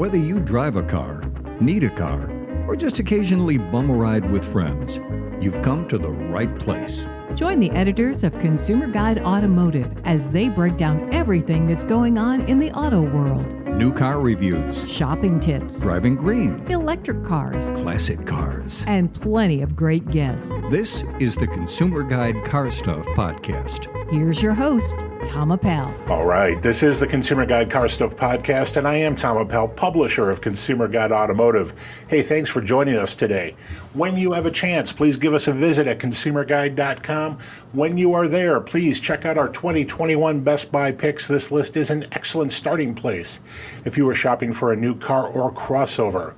Whether you drive a car, need a car, or just occasionally bum a ride with friends, you've come to the right place. Join the editors of Consumer Guide Automotive as they break down everything that's going on in the auto world New car reviews, shopping tips, driving green, electric cars, classic cars. and plenty of great guests. This is the Consumer Guide Car Stuff Podcast. Here's your host, Tom Appel. All right, this is the Consumer Guide Car Stuff Podcast, and I am Tom Appel, publisher of Consumer Guide Automotive. Hey, thanks for joining us today. When you have a chance, please give us a visit at consumerguide.com. When you are there, please check out our 2021 Best Buy picks. This list is an excellent starting place if you are shopping for a new car or crossover.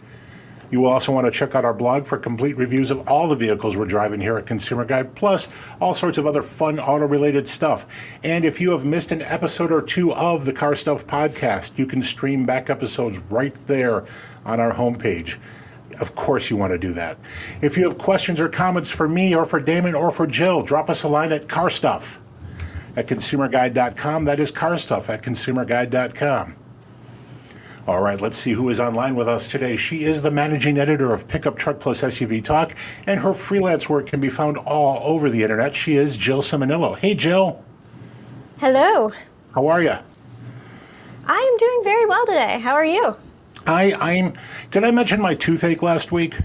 You will also want to check out our blog for complete reviews of all the vehicles we're driving here at Consumer Guide, plus all sorts of other fun auto related stuff. And if you have missed an episode or two of the Car Stuff podcast, you can stream back episodes right there on our homepage. Of course, you want to do that. If you have questions or comments for me or for Damon or for Jill, drop us a line at carstuff at consumerguide.com. That is carstuff at consumerguide.com. All right, let's see who is online with us today. She is the managing editor of Pickup Truck Plus SUV Talk, and her freelance work can be found all over the internet. She is Jill Ciminillo. Hey, Jill, Hello. how are you? I am doing very well today. How are you? I, I'm. Did I mention my toothache last week?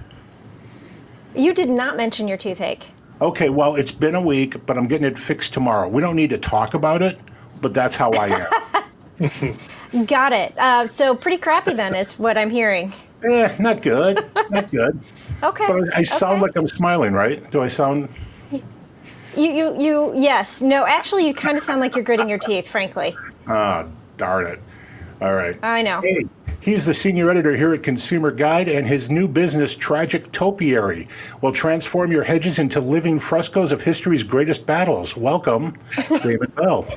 You did not mention your toothache. Okay, well, it's been a week, but I'm getting it fixed tomorrow. We don't need to talk about it, but that's how I am. Got it. Uh, so pretty crappy then, is what I'm hearing. eh, not good, not good. Okay. But I, I sound okay. like I'm smiling, right? Do I sound? you, you, you. Yes. No. Actually, you kind of sound like you're gritting your teeth. Frankly. Ah, darn it. All right. I know. Hey, he's the senior editor here at Consumer Guide, and his new business, Tragic Topiary, will transform your hedges into living frescoes of history's greatest battles. Welcome, Damon Bell.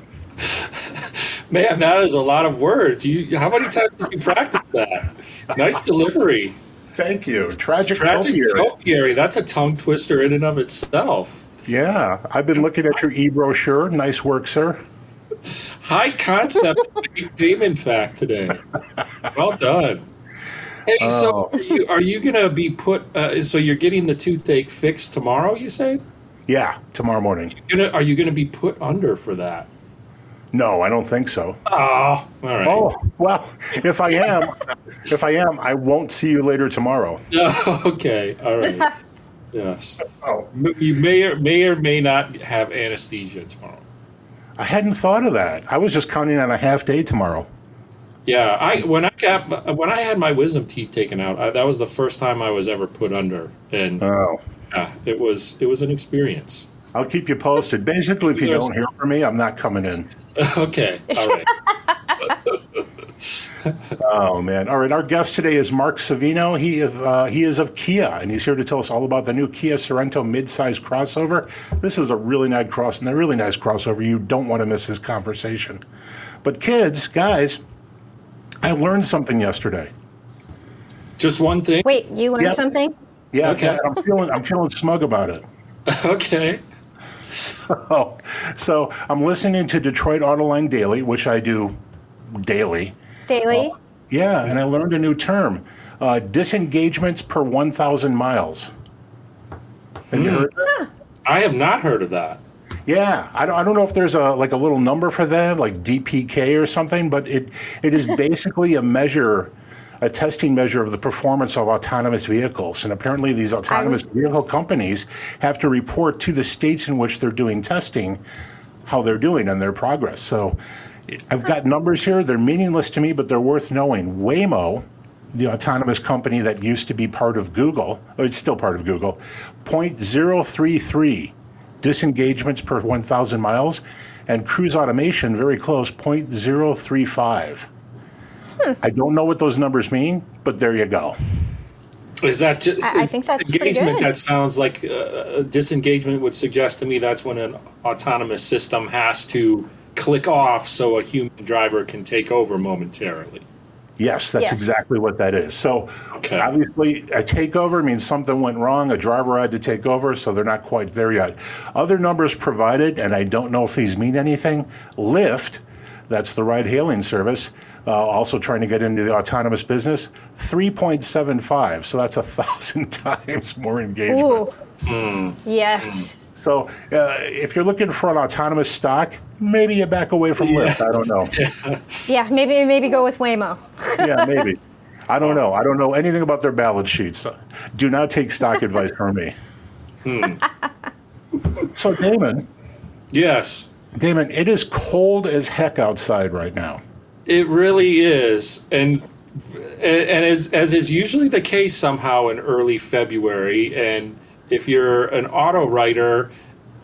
Man, that is a lot of words. You, how many times did you practice that? Nice delivery. Thank you. Tragic, Tragic Topiary. topiary. That's a tongue twister in and of itself. yeah, I've been looking at your e-brochure. Nice work, sir. High concept Damon fact today. Well done. Hey, so Oh. are you, are you going to be put? Uh, so you're getting the toothache fixed tomorrow? You say? Yeah, tomorrow morning. Gonna, are you going to be put under for that? No, I don't think so. Oh, all right. Oh, well, if I am, if I am, I won't see you later tomorrow. okay. All right. Yes. Oh, You may or may or may not have anesthesia tomorrow. I hadn't thought of that. I was just counting on a half day tomorrow. Yeah, I when I got when I had my wisdom teeth taken out, I, that was the first time I was ever put under, and Oh. yeah, it was it was an experience. I'll keep you posted. Basically, if you don't hear from me, I'm not coming in. okay, all right. Oh man! All right, our guest today is Mark Savino. He is uh, he is of Kia, and he's here to tell us all about the new Kia Sorento midsize crossover. This is a really nice cross, a really nice crossover. You don't want to miss this conversation. But kids, guys, I learned something yesterday. Just one thing. Wait. You learned Yep. something? Yeah, Okay. I'm feeling I'm feeling smug about it. Okay. Oh, so I'm listening to Detroit Autoline Daily, which I do daily. Daily. Yeah, and I learned a new term: uh, disengagements per 1,000 miles. Have you heard that? I have not heard of that. Yeah, I don't, I don't know if there's a like a little number for that, like DPK or something, but it it is basically a measure, a testing measure of the performance of autonomous vehicles. And apparently, these autonomous vehicle companies have to report to the states in which they're doing testing how they're doing and their progress. So, I've got numbers here. They're meaningless to me, but they're worth knowing. Waymo. The autonomous company that used to be part of Google, or it's still part of Google, 0.033 disengagements per 1,000 miles, and cruise automation very close, 0.035. I don't know what those numbers mean, but there you go. Is that just I- I think that's pretty engagement? That sounds like uh, disengagement would suggest to me that's when an autonomous system has to click off so a human driver can take over momentarily. Yes, that's Yes. exactly what that is. So Okay. obviously, a takeover means something went wrong. A driver had to take over, so they're not quite there yet. Other numbers provided, and I don't know if these mean anything. Lyft That's the ride hailing service. Uh, also trying to get into the autonomous business, 3.75. So that's a thousand times more engagement. Ooh. Yes. So uh, if you're looking for an autonomous stock, maybe you back away from Lyft. I don't know. Yeah, maybe maybe go with Waymo. yeah, maybe. I don't know. I don't know anything about their balance sheets. Do not take stock advice from me. So, Damon, Yes. Damon, it is cold as heck outside right now. It really is, and and as as is usually the case, somehow in early February, and if you're an auto writer,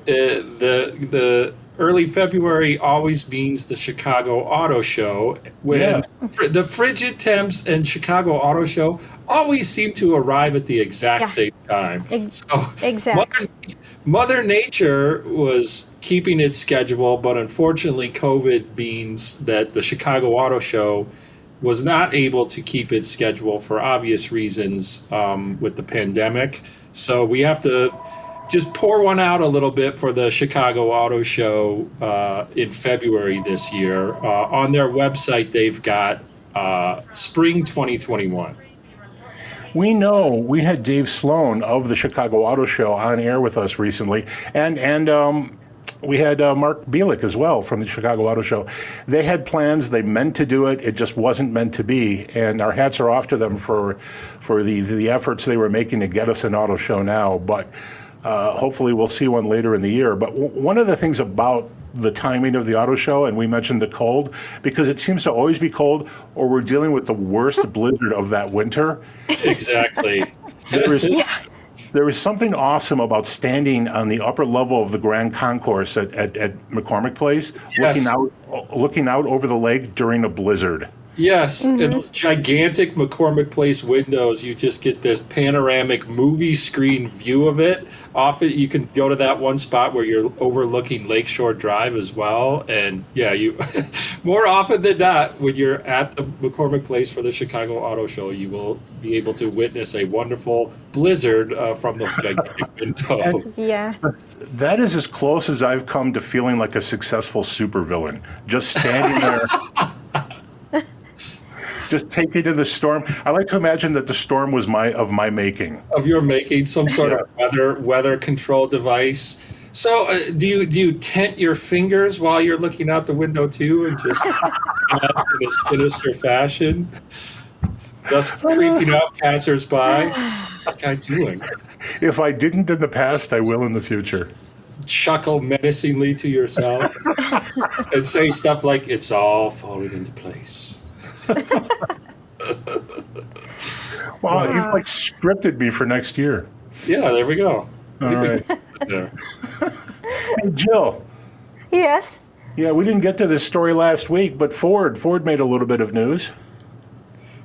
uh, the the early February always means the Chicago Auto Show. When Yeah. fr- the frigid temps and Chicago Auto Show always seem to arrive at the exact Yeah. same time. Ex- so exact. Mother, Mother Nature was keeping its schedule, but unfortunately, COVID means that the Chicago Auto Show was not able to keep its schedule for obvious reasons um, with the pandemic. So we have to just pour one out a little bit for the Chicago Auto Show uh, in February this year. Uh, on their website, they've got uh, spring 2021. We know we had Dave Sloan of the Chicago Auto Show on air with us recently, and and um, we had uh, Mark Bilek as well from the Chicago Auto Show. They had plans; they meant to do it. It just wasn't meant to be, and our hats are off to them for for the the efforts they were making to get us an auto show now. But uh, hopefully, we'll see one later in the year. But w- one of the things about the timing of the auto show, and we mentioned the cold, because it seems to always be cold, or we're dealing with the worst blizzard of that winter. Exactly. There is, there is something awesome about standing on the upper level of the Grand Concourse at, at, at McCormick Place, Yes. looking out looking out over the lake during a blizzard. Yes, and those gigantic McCormick Place windows, you just get this panoramic movie screen view of it. Often you can go to that one spot where you're overlooking Lakeshore Drive as well. And yeah, you more often than not, when you're at the McCormick Place for the Chicago Auto Show, you will be able to witness a wonderful blizzard uh, from those gigantic windows. Yeah. That is as close as I've come to feeling like a successful supervillain. Just standing there, just taking in the storm. I like to imagine that the storm was my of my making. of your making some sort of weather weather control device. So, uh, do you do you tent your fingers while you're looking out the window too, and just uh, in a sinister fashion, thus creeping out passersby? What's that guy doing? If I didn't in the past, I will in the future. Chuckle menacingly to yourself and say stuff like, "It's all falling into place." Wow, you've like scripted me for next year. Yeah, there we go. All right. Hey, Jill. Yes. Yeah, we didn't get to this story last week, but Ford Ford made a little bit of news.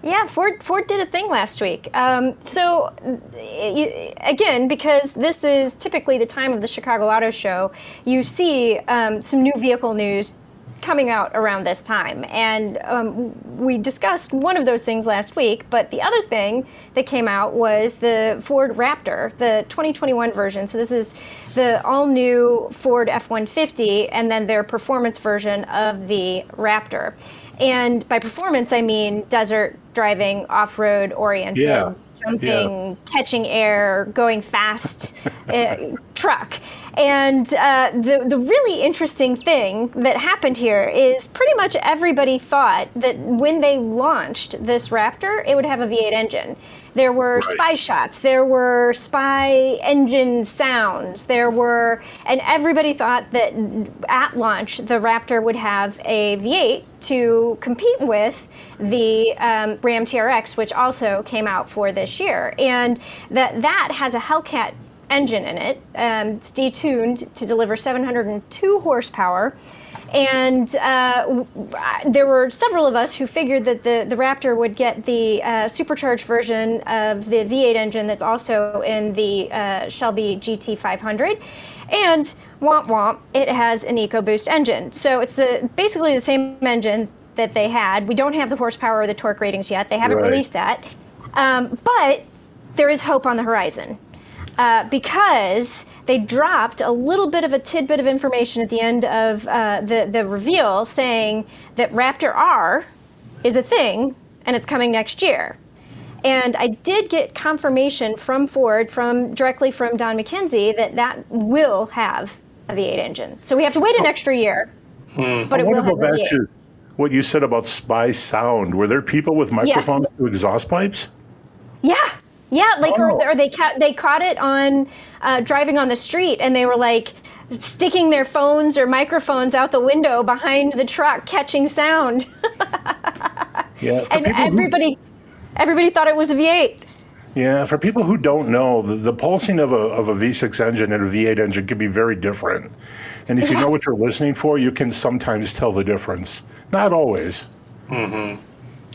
Yeah, Ford Ford did a thing last week. Um, so y- again, because this is typically the time of the Chicago Auto Show, you see um, some new vehicle news coming out around this time, and um, we discussed one of those things last week. But the other thing that came out was the Ford Raptor, the 2021 version. So this is the all-new Ford F-150, and then their performance version of the Raptor. And by performance, I mean desert driving, off road oriented, Yeah. jumping, catching air, going fast uh, truck. And uh, the, the really interesting thing that happened here is pretty much everybody thought that when they launched this Raptor, it would have a V8 engine. There were Right. spy shots, there were spy engine sounds, there were, and everybody thought that at launch the Raptor would have a V8 to compete with the um, Ram TRX, which also came out for this year, and that that has a Hellcat engine in it. Um, it's detuned to deliver 702 horsepower. And uh, there were several of us who figured that the, the Raptor would get the uh, supercharged version of the V8 engine that's also in the uh, Shelby GT500. And womp womp, it has an EcoBoost engine. So it's the, basically the same engine that they had. We don't have the horsepower or the torque ratings yet. They haven't Right. released that. Um, but there is hope on the horizon uh, because they dropped a little bit of a tidbit of information at the end of uh, the the reveal, saying that Raptor R is a thing and it's coming next year. And I did get confirmation from Ford, from directly from Don McKenzie, that that will have a V8 engine. So we have to wait an extra year, Hmm. but I want will to go a back V8. to what you said about spy sound. Were there people with microphones to exhaust pipes? Yeah, yeah. Like, Oh. or, or they ca- they caught it on uh, driving on the street, and they were like sticking their phones or microphones out the window behind the truck, catching sound, Yeah, for and people who- everybody everybody thought it was a V8. Yeah, for people who don't know, the, the pulsing of a, of a V6 engine and a V8 engine can be very different. And if you know what you're listening for, you can sometimes tell the difference. Not always. And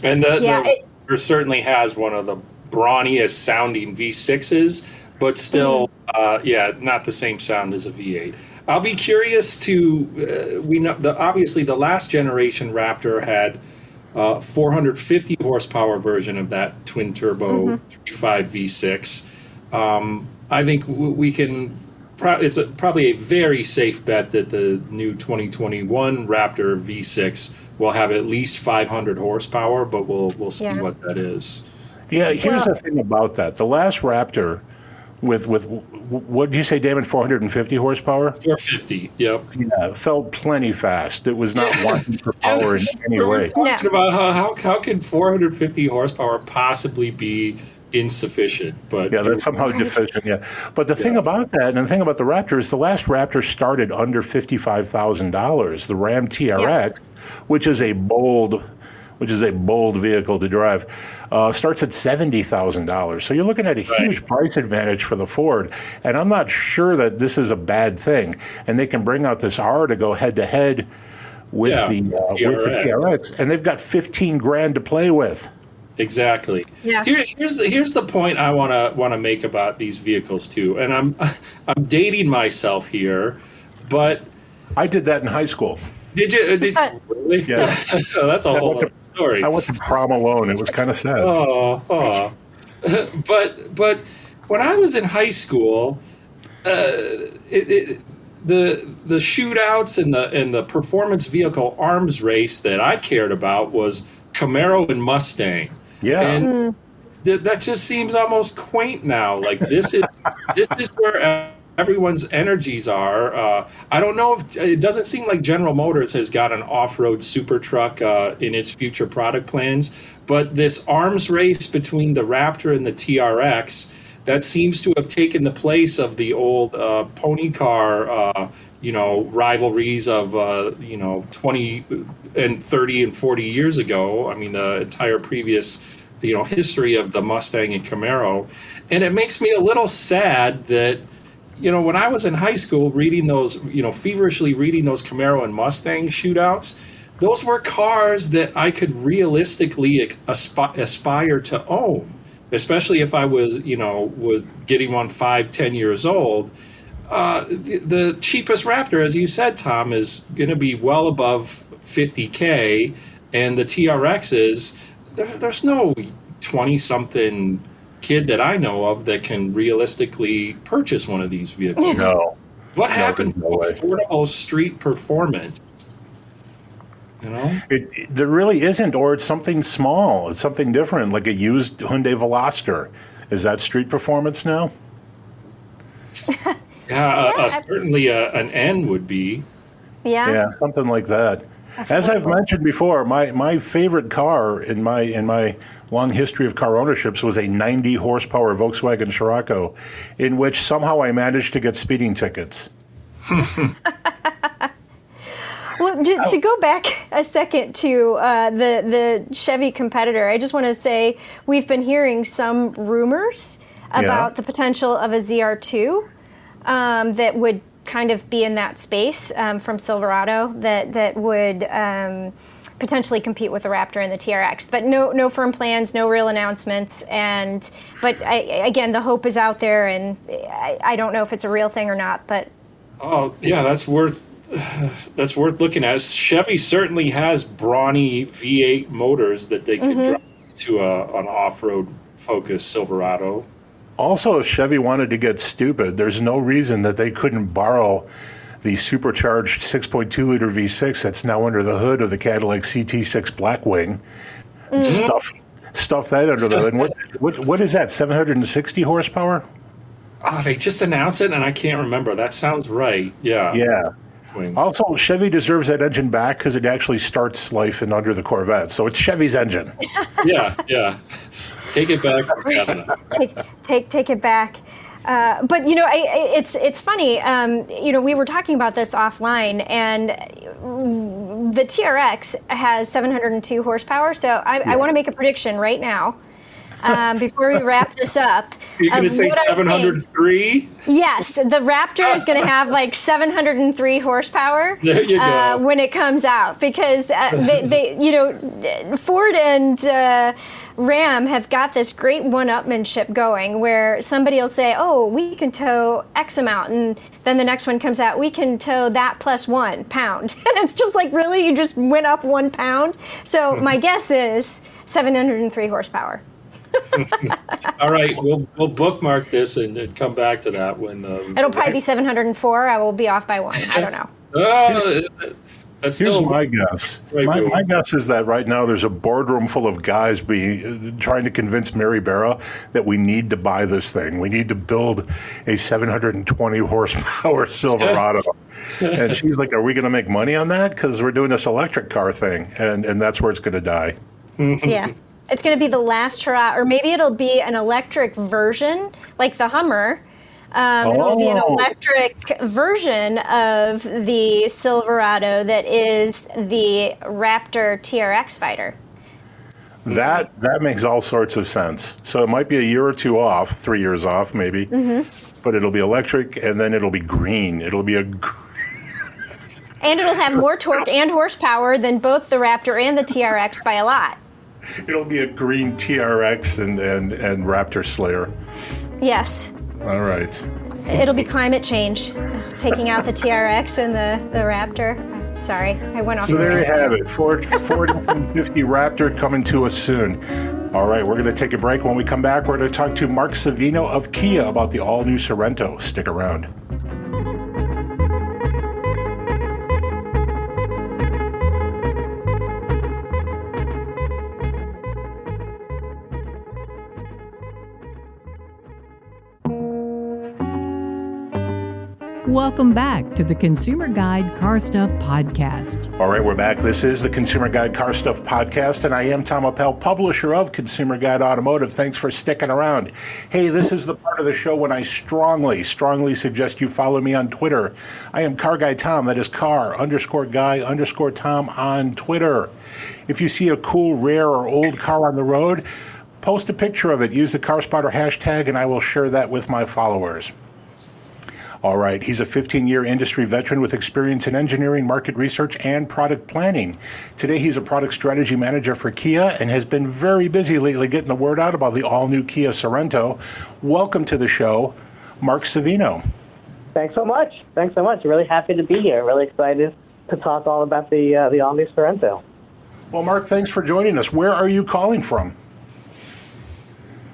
the, Yeah, the it- Raptor certainly has one of the brawniest sounding V6s, but still, uh, yeah, not the same sound as a V8. I'll be curious to. Uh, we know the obviously the last generation Raptor had uh, 450 horsepower version of that twin turbo 3.5 V6. Um, I think w- we can. Pro- it's a, probably a very safe bet that the new 2021 Raptor V6 will have at least 500 horsepower, but we'll we'll see Yeah. what that is. Yeah, here's Well- the thing about that. The last Raptor, with with what did you say, Damon? 450 horsepower. 450. Yep. Yeah, felt plenty fast. It was not wanting for power in any We were way. talking No. about how, how how can 450 horsepower possibly be insufficient? But Yeah, that's somehow deficient. Yeah, but the thing about that, and the thing about the Raptor is, the last Raptor started under fifty-five thousand dollars. The Ram TRX, which is a bold, which is a bold vehicle to drive, uh, starts at seventy thousand dollars. So you're looking at a huge price advantage for the Ford, and I'm not sure that this is a bad thing. And they can bring out this R to go head to head with Yeah, the uh, with the TRX. TRX, and they've got fifteen grand to play with. Exactly. Yeah. Here, here's the, here's the point I want to want to make about these vehicles too, and I'm I'm dating myself here, but I did that in high school. did you uh, did, really? Yeah. That's a I whole went to- other story. I went to prom alone. It was kind of sad. Oh, oh. but but when I was in high school, uh, it, it, the the shootouts and the and the performance vehicle arms race that I cared about was Camaro and Mustang. Yeah. And th- that just seems almost quaint now. Like this is this is where uh, everyone's energies are. Uh, I don't know if it doesn't seem like General Motors has got an off-road super truck uh, in its future product plans, but this arms race between the Raptor and the TRX that seems to have taken the place of the old uh, pony car. Uh, you know rivalries of uh, you know 20 and 30 and 40 years ago i mean the entire previous you know history of the mustang and camaro and it makes me a little sad that you know when i was in high school reading those you know feverishly reading those camaro and mustang shootouts those were cars that i could realistically aspi- aspire to own especially if i was you know was getting one five ten years old. Uh, the, the cheapest Raptor, as you said, Tom, is going to be well above 50k, and the TRXs, there, there's no 20 something kid that I know of that can realistically purchase one of these vehicles. No. What happens to there's no way. affordable street performance? You know? It, it- there really isn't, or it's something small. It's something different, like a used Hyundai Veloster. Is that street performance now? Yeah, uh, Yeah, uh, certainly uh, an N would be. Yeah. Yeah, something like that. As I've mentioned before, my, my favorite car in my in my long history of car ownerships was a 90 horsepower Volkswagen Scirocco, in which somehow I managed to get speeding tickets. Well, to, to go back a second to uh, the the Chevy competitor, I just want to say we've been hearing some rumors about the potential of a ZR2 um, that would kind of be in that space um, from Silverado that that would. Um, potentially compete with the Raptor and the TRX, but no no firm plans, no real announcements, and but I, again the hope is out there, and I, I don't know if it's a real thing or not, but Oh, yeah, that's worth that's worth looking at. Chevy certainly has brawny V8 motors that they could mm-hmm. drive to a, an off-road focused Silverado. Also, if Chevy wanted to get stupid, there's no reason that they couldn't borrow the supercharged 6.2 liter V6 that's now under the hood of the Cadillac CT6 Blackwing. Mm-hmm. Stuff, stuff that under the hood. And what, what, what is that? 760 horsepower? Oh, they just announced it, and I can't remember. That sounds right. Yeah. Yeah. Wings. Also, Chevy deserves that engine back because it actually starts life in under the Corvette. So it's Chevy's engine. Yeah, yeah. Take it back take take take it back. Uh, but you know, I, I- it's it's funny. Um, you know, we were talking about this offline, and the TRX has 702 horsepower. So I, I want to make a prediction right now. Um, before we wrap this up, You're going to say what think- 703? Yes, the Raptor is going to have like 703 horsepower There you go. Uh, when it comes out because uh, they, they, you know, Ford and uh, Ram have got this great one-upmanship going where somebody will say, "Oh, we can tow X amount," and then the next one comes out, "We can tow that plus one pound," and it's just like, really, you just went up one pound. So my guess is 703 horsepower. All right, we'll we'll bookmark this and, and come back to that when. Um, It'll probably be 704. I will be off by one. I don't know. Uh, that's Here's still my guess. Right, My, my guess is that right now there's a boardroom full of guys being trying to convince Mary Barra that we need to buy this thing. We need to build a 720 horsepower Silverado. and she's like, "Are we going to make money on that? Because we're doing this electric car thing, and and that's where it's going to die." yeah. It's going to be the last hurrah, or maybe it'll be an electric version, like the Hummer. Um, It'll be an Oh. electric version of the Silverado that is the Raptor TRX fighter. That that makes all sorts of sense. So it might be a year or two off, three years off, maybe. But it'll be electric, and then it'll be green. It'll be a And it'll have more torque and horsepower than both the Raptor and the TRX by a lot. it'll be a green TRX and and and Raptor Slayer. Yes. All right. It'll be climate change, taking out the TRX and the, the Raptor. Sorry, I went off. So the there you have it. Ford, Ford F-150 Raptor coming to us soon. All right, we're going to take a break. When we come back, we're going to talk to Mark Savino of Kia about the all-new Sorento. Stick around. Welcome back to the Consumer Guide Car Stuff Podcast. All right, we're back. This is the Consumer Guide Car Stuff podcast, and I am Tom Appel, publisher of Consumer Guide Automotive. Thanks for sticking around. Hey, this is the part of the show when I strongly, strongly suggest you follow me on Twitter. I am Car Guy Tom. That is car underscore guy underscore Tom on Twitter. If you see a cool, rare, or old car on the road, post a picture of it. Use the Car Spotter hashtag, and I will share that with my followers. All right. He's a 15 year industry veteran with experience in engineering, market research, and product planning. Today, he's a product strategy manager for Kia and has been very busy lately getting the word out about the all new Kia Sorento. Welcome to the show, Mark Savino. Thanks so much. Thanks so much. Really happy to be here. Really excited to talk all about the uh, the all new Sorento. Well, Mark, thanks for joining us. Where are you calling from?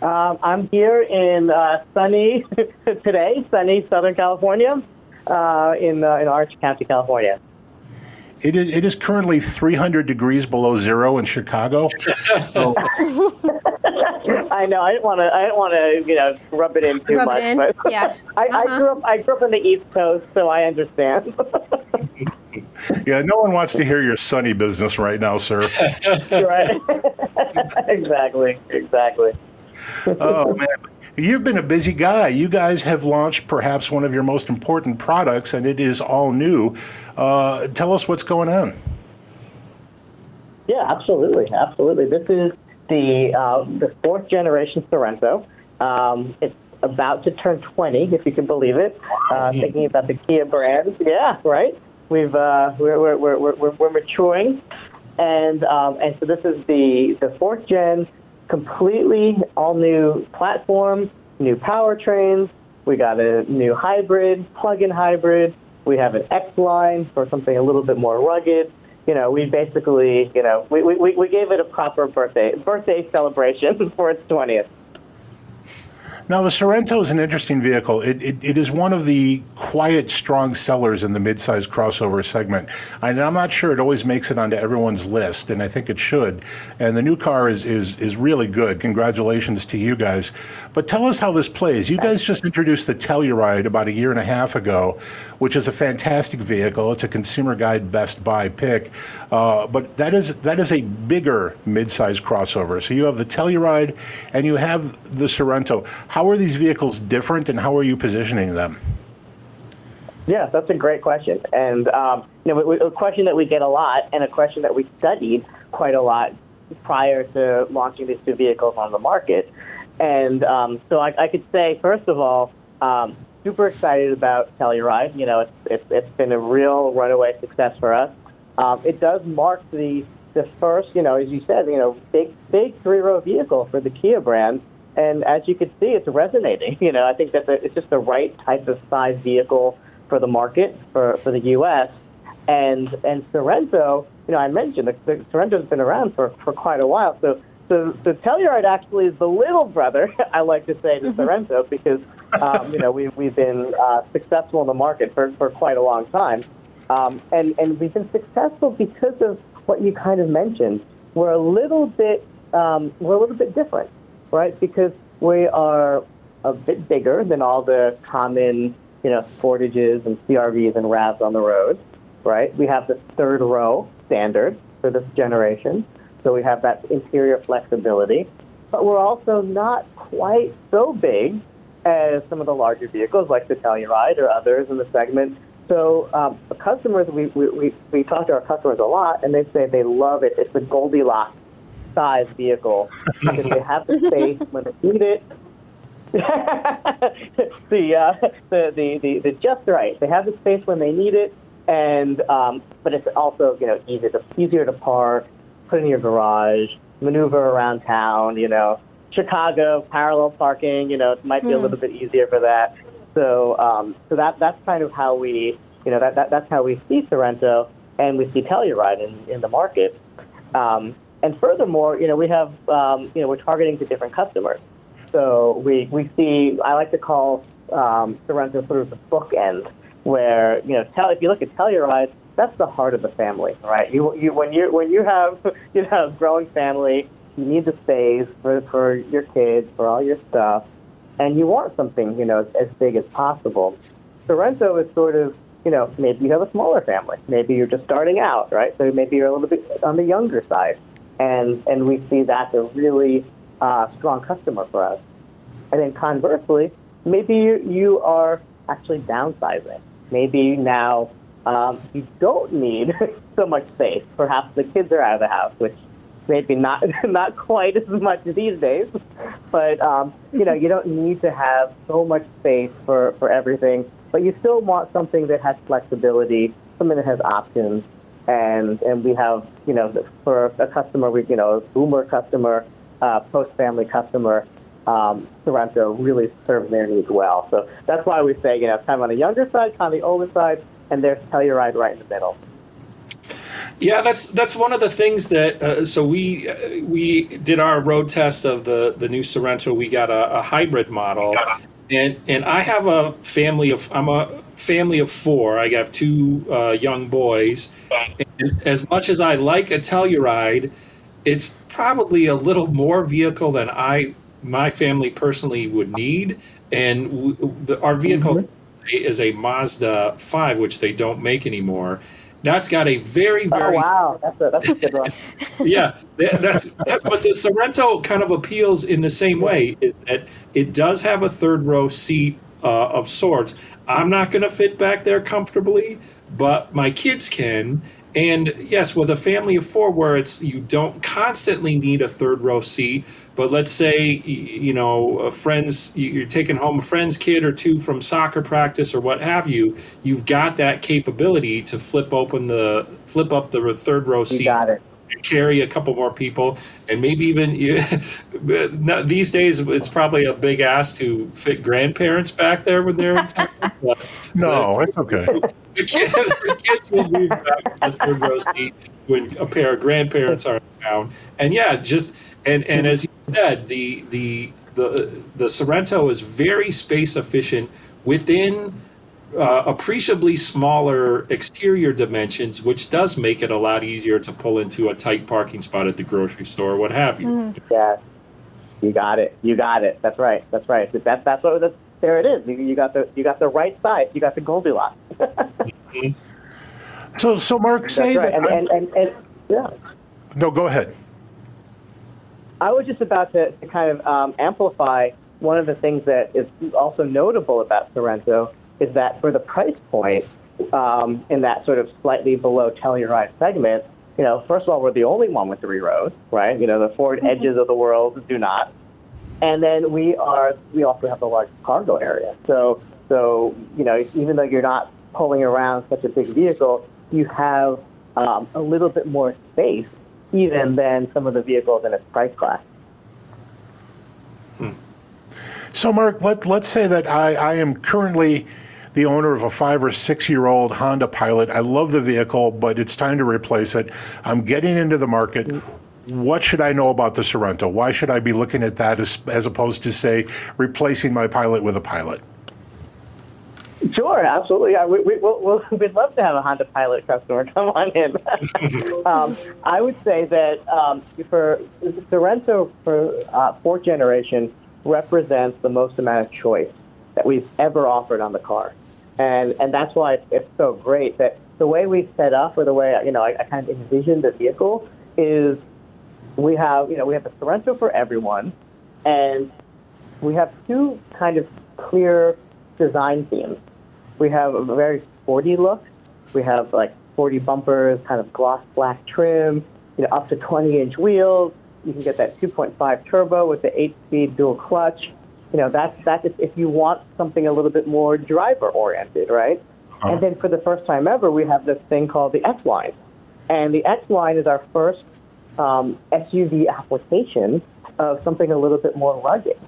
Um, I'm here in uh, sunny today, sunny Southern California, uh, in uh, in Orange County, California. It is, it is currently 300 degrees below zero in Chicago. So, I know. I didn't want to. I didn't want to. You know, rub it in too Rub much. it in. But Yeah. I, Uh-huh. I grew up. I grew up on the East Coast, so I understand. yeah, no one wants to hear your sunny business right now, sir. right. exactly. Exactly. Oh man you've been a busy guy you guys have launched perhaps one of your most important products and it is all new uh, tell us what's going on Yeah, absolutely, absolutely. This is the uh, the fourth generation Sorento. Um, it's about to turn 20, if you can believe it. Uh, thinking about the Kia brand, yeah, right. We've uh, we're, we're, we're, we're, we're maturing, and um, and so this is the the fourth gen, completely all new platform, new powertrains. We got a new hybrid, plug-in hybrid. We have an X line for something a little bit more rugged you know, we basically, you know, we, we, we gave it a proper birthday birthday celebration for its twentieth. Now, the Sorento is an interesting vehicle. It, it, it is one of the quiet, strong sellers in the midsize crossover segment. And I'm not sure it always makes it onto everyone's list, and I think it should. And the new car is, is, is really good. Congratulations to you guys. But tell us how this plays. You guys just introduced the Telluride about a year and a half ago, which is a fantastic vehicle. It's a Consumer Guide Best Buy pick. Uh, but that is, that is a bigger midsize crossover. So you have the Telluride and you have the Sorento. How are these vehicles different, and how are you positioning them? Yeah, that's a great question, and um, you know, a question that we get a lot, and a question that we studied quite a lot prior to launching these two vehicles on the market. And um, so I, I, could say, first of all, um, super excited about Telluride. You know, it's, it's, it's been a real runaway success for us. Um, it does mark the the first, you know, as you said, you know, big big three row vehicle for the Kia brand and as you can see, it's resonating. You know, I think that it's just the right type of size vehicle for the market for, for the U.S. And and Sorento, you know, I mentioned the, the Sorento's been around for, for quite a while. So so so Telluride actually is the little brother, I like to say, to mm-hmm. Sorento because um, you know we we've been uh, successful in the market for, for quite a long time, um, and and we've been successful because of what you kind of mentioned. We're a little bit um, we're a little bit different right? Because we are a bit bigger than all the common, you know, Sportages and CRVs and RAVs on the road, right? We have the third row standard for this generation, so we have that interior flexibility. But we're also not quite so big as some of the larger vehicles like the Telluride or others in the segment. So um, customers, we, we, we, we talk to our customers a lot, and they say they love it. It's a Goldilocks size vehicle because they have the space when they need it. the, uh, the, the, the, the just right. They have the space when they need it, and um, but it's also you know easier to easier to park, put in your garage, maneuver around town. You know, Chicago parallel parking. You know, it might be mm. a hmm. little bit easier for that. So um, so that that's kind of how we you know that, that that's how we see Sorento and we see Telluride in, in the market. Um, and furthermore, you know, we have, um, you know, we're targeting to different customers. So we, we see, I like to call um, Sorento sort of the bookend, where, you know, tell, if you look at Telluride, that's the heart of the family, right? You, you, when, you when you have, you know, a growing family, you need the space for, for your kids, for all your stuff, and you want something, you know, as, big as possible. Sorento is sort of, you know, maybe you have a smaller family. Maybe you're just starting out, right? So maybe you're a little bit on the younger side and and we see that's a really uh, strong customer for us. And then conversely, maybe you, you are actually downsizing. Maybe now um, you don't need so much space. Perhaps the kids are out of the house, which maybe not not quite as much these days. But um, you know, you don't need to have so much space for, for everything. But you still want something that has flexibility, something that has options, and and we have you know for a customer we you know a boomer customer, uh, post family customer, um, Sorento really serves their needs well. So that's why we say you know kind of on the younger side, kind of the older side, and there's Telluride right in the middle. Yeah, that's that's one of the things that. Uh, so we we did our road test of the the new Sorento. We got a, a hybrid model, and and I have a family of I'm a family of four. I have two uh, young boys. And as much as I like a Telluride, it's probably a little more vehicle than I my family personally would need. And w- the, our vehicle mm-hmm. Is a Mazda five, which they don't make anymore. That's got a very, oh, very. Oh, wow. That's a, that's a good one. yeah. That's, but the Sorento kind of appeals in the same way is that it does have a third row seat uh, of sorts. I'm not going to fit back there comfortably, but my kids can. And yes, with a family of four, where it's you don't constantly need a third row seat, but let's say you know a friend's you're taking home a friend's kid or two from soccer practice or what have you, you've got that capability to flip open the flip up the third row seat carry a couple more people, and maybe even you, these days it's probably a big ask to fit grandparents back there when they're in town. But, no, it's okay. The kids, the kids will move back to the third row seat when a pair of grandparents are in town, and yeah, just and and as you said, the the the the Sorento is very space efficient within uh, appreciably smaller exterior dimensions, which does make it a lot easier to pull into a tight parking spot at the grocery store, what have you. Mm. Yeah, you got it. You got it. That's right. That's right. That's that's what that's, there it is. You, you got the you got the right size. You got the Goldilocks. mm-hmm. So so Mark, say right. that. And, and, and, and, yeah. No, go ahead. I was just about to, to kind of um, amplify one of the things that is also notable about Sorento is that for the price point um, in that sort of slightly below Telluride segment, you know, first of all, we're the only one with three rows, right? You know, the Ford mm-hmm. Edges of the world do not, and then we are we also have the largest cargo area. So so you know, even though you're not pulling around such a big vehicle, you have um, a little bit more space even than some of the vehicles in its price class. Hmm. So, Mark, let, let's say that I, I am currently the owner of a five or six year old Honda Pilot. I love the vehicle, but it's time to replace it. I'm getting into the market. What should I know about the Sorento? Why should I be looking at that as, as opposed to, say, replacing my Pilot with a Pilot? Sure, absolutely. Yeah, we, we, we'll, we'd love to have a Honda Pilot customer come on in. um, I would say that um, for Sorento, for uh, fourth generation represents the most amount of choice that we've ever offered on the car, and and that's why it's, it's so great that the way we set up or the way you know I, I kind of envision the vehicle is we have you know we have the Sorento for everyone, and we have two kind of clear design themes we have a very sporty look. We have like sporty bumpers, kind of gloss black trim, you know, up to 20 inch wheels. You can get that 2.5 turbo with the 8 speed dual clutch. You know, that's, that's if you want something a little bit more driver oriented, right? Uh-huh. And then for the first time ever, we have this thing called the X line. And the X line is our first um, SUV application of something a little bit more rugged.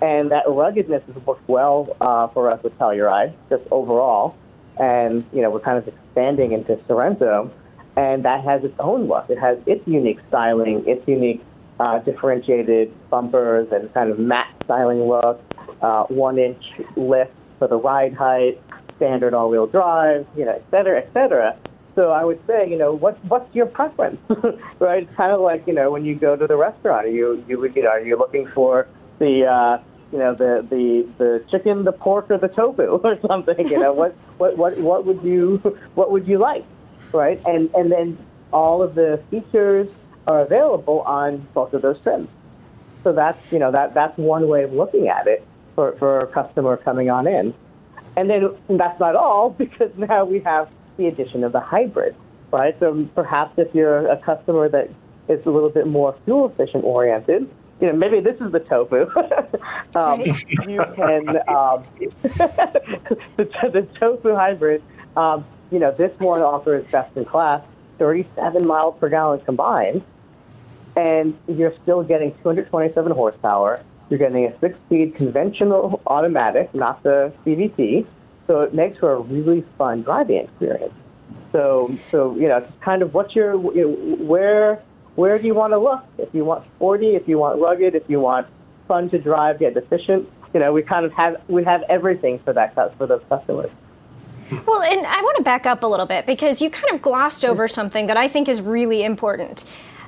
And that ruggedness has worked well uh, for us with Telluride, just overall. And, you know, we're kind of expanding into Sorento. and that has its own look. It has its unique styling, its unique uh, differentiated bumpers and kind of matte styling look, uh, one inch lift for the ride height, standard all wheel drive, you know, et cetera, et cetera. So I would say, you know, what's what's your preference, right? It's kind of like you know when you go to the restaurant, are you you you know are you looking for the uh, you know the the the chicken, the pork, or the tofu or something. You know what what what what would you what would you like, right? And and then all of the features are available on both of those trims. So that's you know that that's one way of looking at it for for a customer coming on in. And then that's not all because now we have the addition of the hybrid, right? So perhaps if you're a customer that is a little bit more fuel efficient oriented, you know, maybe this is the tofu. um, you can um, the, the, tofu hybrid. Um, you know, this one offers best in class, 37 miles per gallon combined, and you're still getting 227 horsepower. You're getting a six-speed conventional automatic, not the CVT. So it makes for a really fun driving experience. So, so you know, it's kind of what's your you know, where where do you want to look? If you want sporty, if you want rugged, if you want fun to drive, yet efficient, you know, we kind of have we have everything for that for those customers. Well, and I want to back up a little bit because you kind of glossed over something that I think is really important.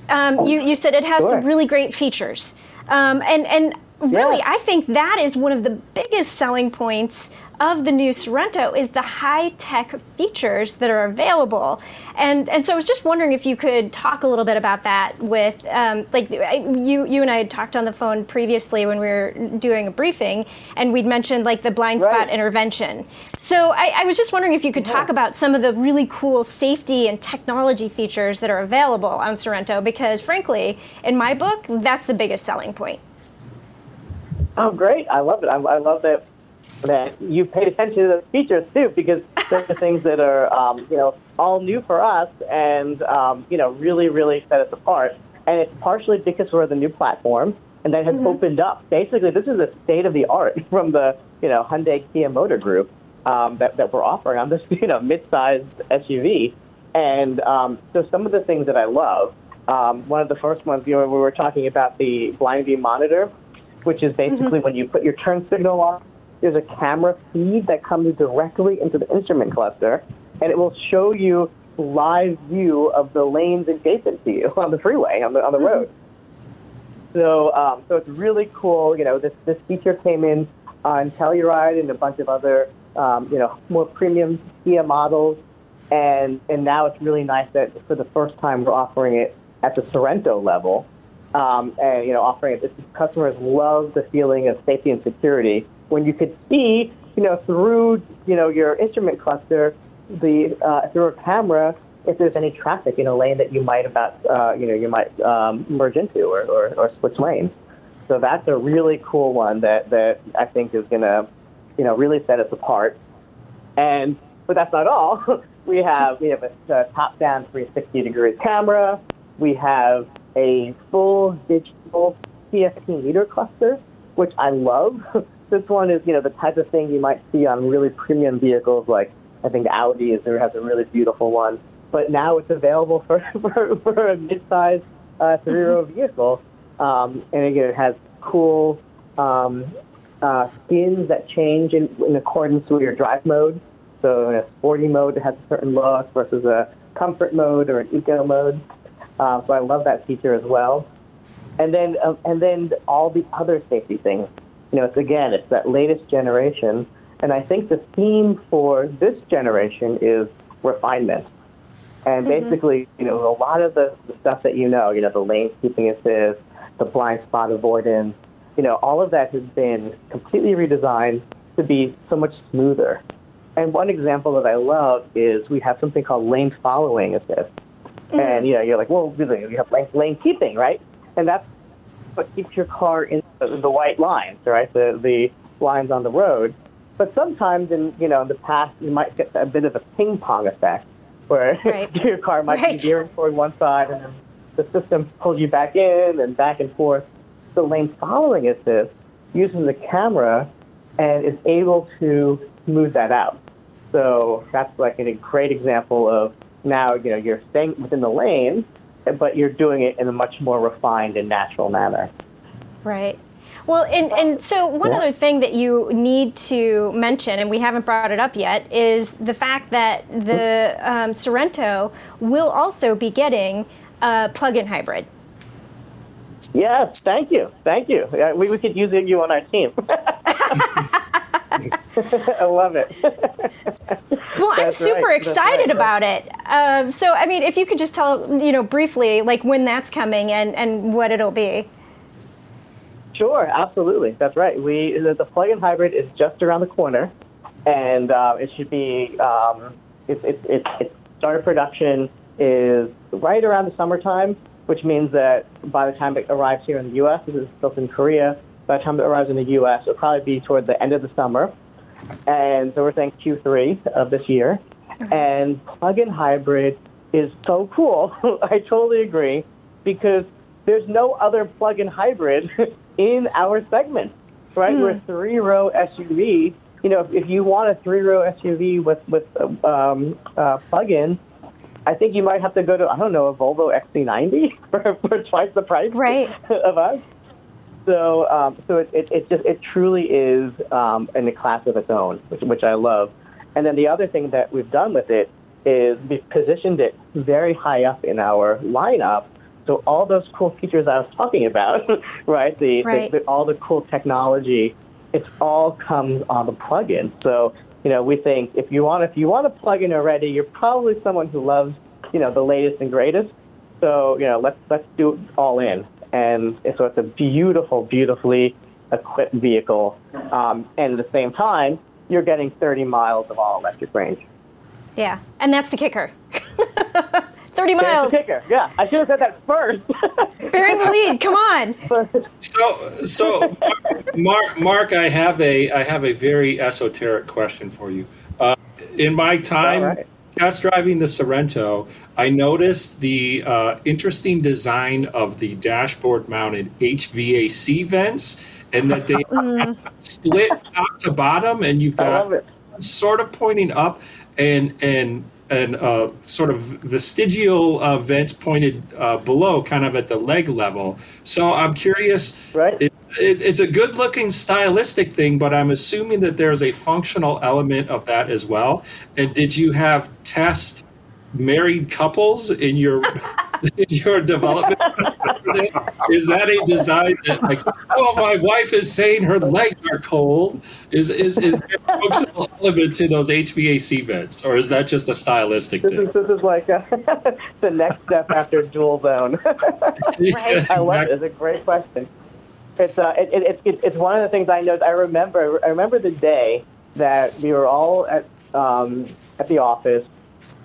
Um, you, you said it has sure. some really great features. Um, and, and really, yeah. I think that is one of the biggest selling points of the new Sorento is the high tech features that are available. And, and so I was just wondering if you could talk a little bit about that with, um, like, you, you and I had talked on the phone previously when we were doing a briefing, and we'd mentioned, like, the blind spot right. intervention. So I, I, was just wondering if you could talk about some of the really cool safety and technology features that are available on Sorento, because frankly, in my book, that's the biggest selling point. Oh, great. I love it. I, I love that that you paid attention to the features too, because they're the things that are, um, you know, all new for us and, um, you know, really, really set us apart. And it's partially because we're the new platform and that has mm-hmm. opened up. Basically, this is the state of the art from the, you know, Hyundai Kia Motor Group um, that, that we're offering on this, you know, mid-sized SUV. And um, so some of the things that I love, um, one of the first ones, you know, we were talking about the blind view monitor which is basically when you put your turn signal on, there's a camera feed that comes directly into the instrument cluster, and it will show you live view of the lanes adjacent to you on the freeway on the on the road. So um, so it's really cool. You know, this this feature came in on Telluride and a bunch of other um, you know more premium Kia models, and and now it's really nice that for the first time we're offering it at the Sorento level. Um, and you know, offering it, customers love the feeling of safety and security when you could see, you know, through you know your instrument cluster, the uh, through a camera, if there's any traffic in a lane that you might about uh, you know you might um, merge into or, or, or switch lanes. So that's a really cool one that that I think is gonna you know really set us apart. And but that's not all. we have we have a, a top-down 360 degrees camera. We have a full digital CFP meter cluster, which I love. this one is, you know, the type of thing you might see on really premium vehicles like I think Audi is there has a really beautiful one. But now it's available for, for, for a mid-sized uh, three-row mm-hmm. vehicle. Um, and again, it has cool um, uh, skins that change in, in accordance with your drive mode. So in a sporty mode, it has a certain look versus a comfort mode or an eco mode. Uh, so I love that feature as well. And then, uh, and then all the other safety things. You know, it's again, it's that latest generation. And I think the theme for this generation is refinement. And mm-hmm. basically, you know, a lot of the, the stuff that you know, you know, the lane keeping assist, the blind spot avoidance, you know, all of that has been completely redesigned to be so much smoother. And one example that I love is we have something called lane following assist. Mm-hmm. And you know, you're like, well, you have lane, lane keeping, right? And that's what keeps your car in the, white lines, right? The the lines on the road. But sometimes, in you know, in the past, you might get a bit of a ping pong effect, where right. your car might right. be gearing toward one side, and then the system pulls you back in and back and forth. The lane following assist uses the camera and is able to smooth that out. So that's like a great example of now, you know, you're staying within the lane, but you're doing it in a much more refined and natural manner. Right. Well, and, and so one yeah. other thing that you need to mention, and we haven't brought it up yet, is the fact that the um, Sorento will also be getting a plug-in hybrid. Yes, thank you, thank you. We, we could use you on our team. I love it. well, I'm super right. excited right. about it. Um, so, I mean, if you could just tell, you know, briefly, like when that's coming and, and what it'll be. Sure, absolutely. That's right. We the, the plug-in hybrid is just around the corner, and uh, it should be. Um, it, it, it, it started production is right around the summertime, which means that by the time it arrives here in the U.S., this is built in Korea by the time it arrives in the U.S., it'll probably be toward the end of the summer. And so we're saying Q3 of this year. And plug-in hybrid is so cool. I totally agree because there's no other plug-in hybrid in our segment, right? Mm. We're a three-row SUV. You know, if, if you want a three-row SUV with with um, uh, plug-in, I think you might have to go to I don't know a Volvo XC90 for, for twice the price right. of us. So, um, so it, it, it, just it truly is um, in a class of its own, which, which I love. And then the other thing that we've done with it is we've positioned it very high up in our lineup. So all those cool features I was talking about, right? The, right. the, the all the cool technology, it all comes on the plug-in. So you know, we think if you want if you want a plug-in already, you're probably someone who loves you know the latest and greatest. So you know, let's let's do it all in and so it's a beautiful, beautifully equipped vehicle. Um, and at the same time, you're getting 30 miles of all electric range. Yeah, and that's the kicker. 30 miles. the kicker. Yeah, I should have said that first. Bearing the lead. Come on. So, so Mark, Mark, I have a, I have a very esoteric question for you. Uh, in my time test driving the Sorento, I noticed the uh, interesting design of the dashboard mounted HVAC vents and that they mm. split top to bottom and you've got sort of pointing up and and and uh, sort of vestigial uh, vents pointed uh, below, kind of at the leg level. So I'm curious. Right. It, it, it's a good looking stylistic thing, but I'm assuming that there's a functional element of that as well. And did you have test married couples in your in your development? is that a design that like oh my wife is saying her legs are cold? Is is is there a functional element to those HVAC vents, or is that just a stylistic This thing? is this is like uh the next step after dual zone. Yeah, I love it. It's a great question. It's uh, it, it, it, it's one of the things I know. I remember. I remember the day that we were all at um, at the office,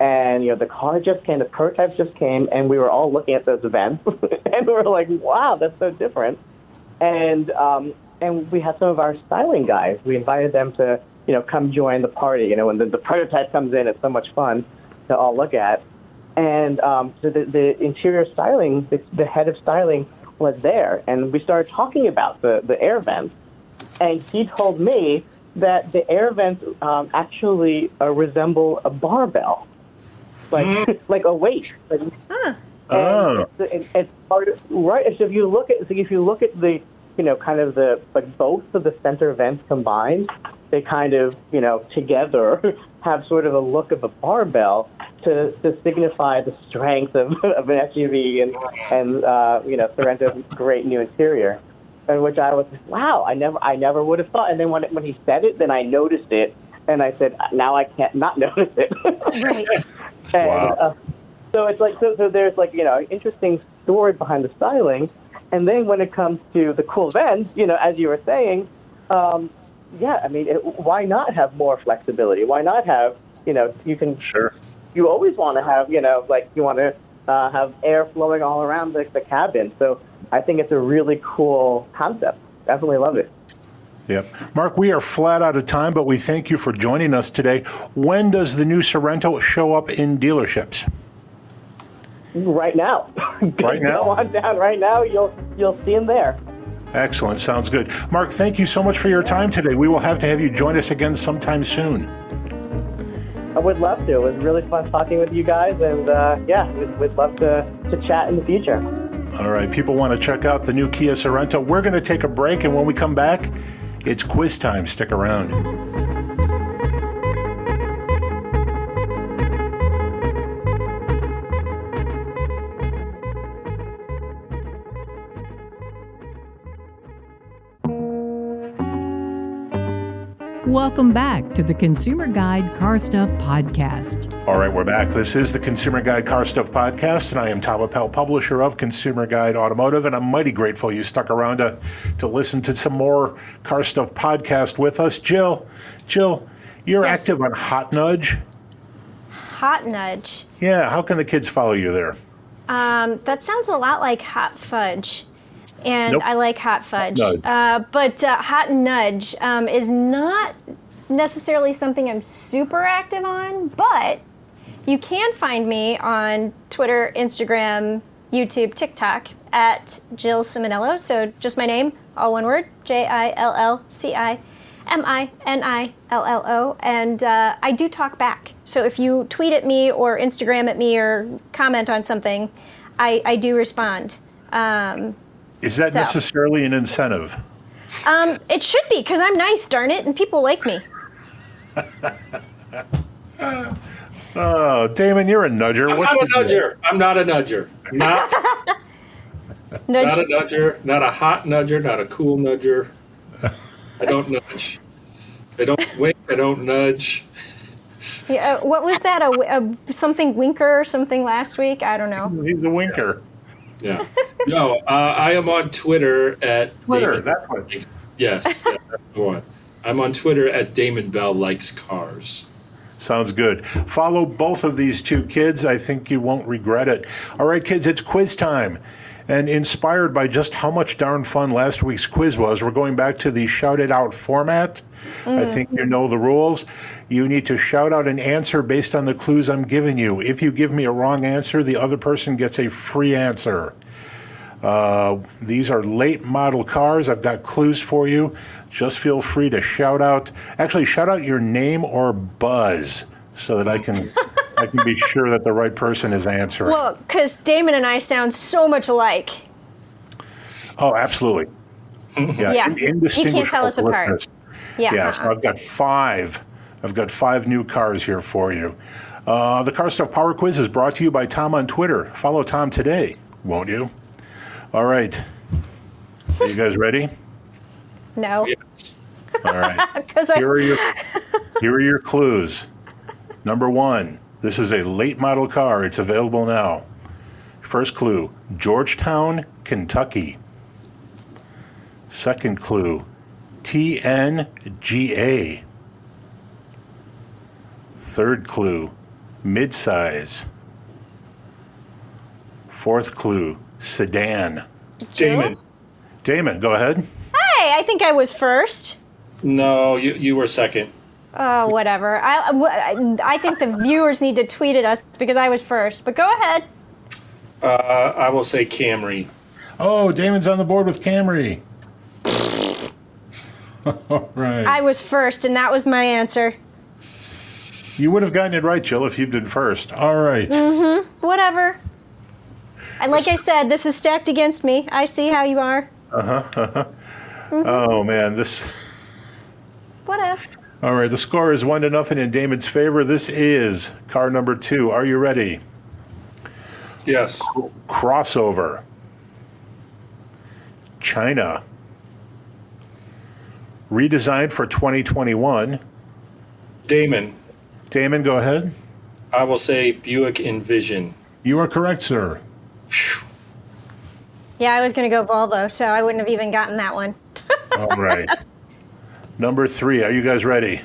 and you know the car just came, the prototypes just came, and we were all looking at those events, and we were like, "Wow, that's so different." And um, and we had some of our styling guys. We invited them to you know come join the party. You know, when the, the prototype comes in, it's so much fun to all look at. And um, so the, the interior styling, the, the head of styling was there, and we started talking about the, the air vents. And he told me that the air vents um, actually uh, resemble a barbell, like like a weight. Like, and Oh. it's, it, it's part of, right. So if you look at so if you look at the you know kind of the like both of the center vents combined, they kind of you know together have sort of a look of a barbell to, to signify the strength of, of an SUV and and uh, you know Sorento's great new interior. And which I was wow I never I never would have thought. And then when when he said it, then I noticed it, and I said now I can't not notice it. Right. And, Wow. uh, so it's like so, so there's like you know interesting story behind the styling, and then when it comes to the cool vents, you know, as you were saying, um, yeah, I mean, it, why not have more flexibility? Why not have you know you can Sure. you always want to have you know like you want to uh, have air flowing all around the, the cabin. So I think it's a really cool concept. Definitely love it. Yep. Mark, we are flat out of time, but we thank you for joining us today. When does the new Sorento show up in dealerships? Right now, Right now? go on down right now. You'll you'll see him there. Excellent. Sounds good. Mark, thank you so much for your time today. We will have to have you join us again sometime soon. I would love to. It was really fun talking with you guys, and uh, yeah, we'd, we'd love to, to chat in the future. All right. People want to check out the new Kia Sorento. We're going to take a break, and when we come back, it's quiz time. Stick around. Welcome back to the Consumer Guide Car Stuff Podcast. All right, we're back. This is the Consumer Guide Car Stuff Podcast, and I am Tom Appel, publisher of Consumer Guide Automotive, and I'm mighty grateful you stuck around to, to listen to some more Car Stuff podcast with us. Jill, Jill, you're Yes. active on Hot Nudge. Hot nudge. Yeah, how can the kids follow you there? Um, that sounds a lot like hot fudge. And Nope. I like hot fudge. Uh, but uh, hot nudge um, is not necessarily something I'm super active on, but you can find me on Twitter, Instagram, YouTube, TikTok at Jill Ciminillo. So just my name, all one word, J I L L C I M I N I L L O. And uh, I do talk back. So if you tweet at me or Instagram at me or comment on something, I, I do respond. Um, Is that So. necessarily an incentive? um, it should be because I'm nice, darn it, and people like me. Oh, Damon, you're a nudger. I'm What's not a the deal? nudger. I'm not a nudger. Not, Nudge. not a nudger. Not a hot nudger. Not a cool nudger. I don't nudge. I don't wink. I don't nudge. Yeah, uh, what was that? A, w- a something winker or something last week? I don't know. He's a winker. Yeah. No, uh, I am on Twitter at Twitter, Damon- that's what. Yes, that's the one. I'm on Twitter at Damon Bell likes cars. Sounds good. Follow both of these two kids. I think you won't regret it. All right, kids, it's quiz time. And inspired by just how much darn fun last week's quiz was, we're going back to the shout it out format. I think you know the rules. You need to shout out an answer based on the clues I'm giving you. If you give me a wrong answer, the other person gets a free answer. Uh, these are late model cars. I've got clues for you. Just feel free to shout out. Actually, shout out your name or buzz so that I can I can be sure that the right person is answering. Well, because Damon and I sound so much alike. oh, absolutely. Yeah, Yeah. in- You can't indistinguishable tell us apart. listeners. Yeah. Yeah, so uh-uh. I've got five. I've got five new cars here for you. Uh, the Car Stuff Power Quiz is brought to you by Tom on Twitter. Follow Tom today, won't you? All right. Are you guys ready? No. Yes. All right. Because I. Here are your here are your clues. Number one, this is a late model car. It's available now. First clue, Georgetown, Kentucky. Second clue, TNGA. Third clue, midsize. Fourth clue, sedan. Damon. Damon, go ahead. Hey, I think I was first. No, you, you were second. Oh, whatever. I, I, I think the viewers need to tweet at us because I was first. But go ahead. Uh, I will say Camry. Oh, Damon's on the board with Camry. All right. I was first, and that was my answer. You would have gotten it right, Jill, if you'd been first. All right. Mm-hmm. Whatever. And like I said, this is stacked against me. I see how you are. Uh-huh. Oh man, this. What else? All right, the score is one to nothing in Damon's favor. This is car number two. Are you ready? Yes. Crossover. China. Redesigned for 2021. Damon. Damon, go ahead. I will say Buick Envision. You are correct, sir. Yeah, I was going to go Volvo, so I wouldn't have even gotten that one. All right. Number three. Are you guys ready?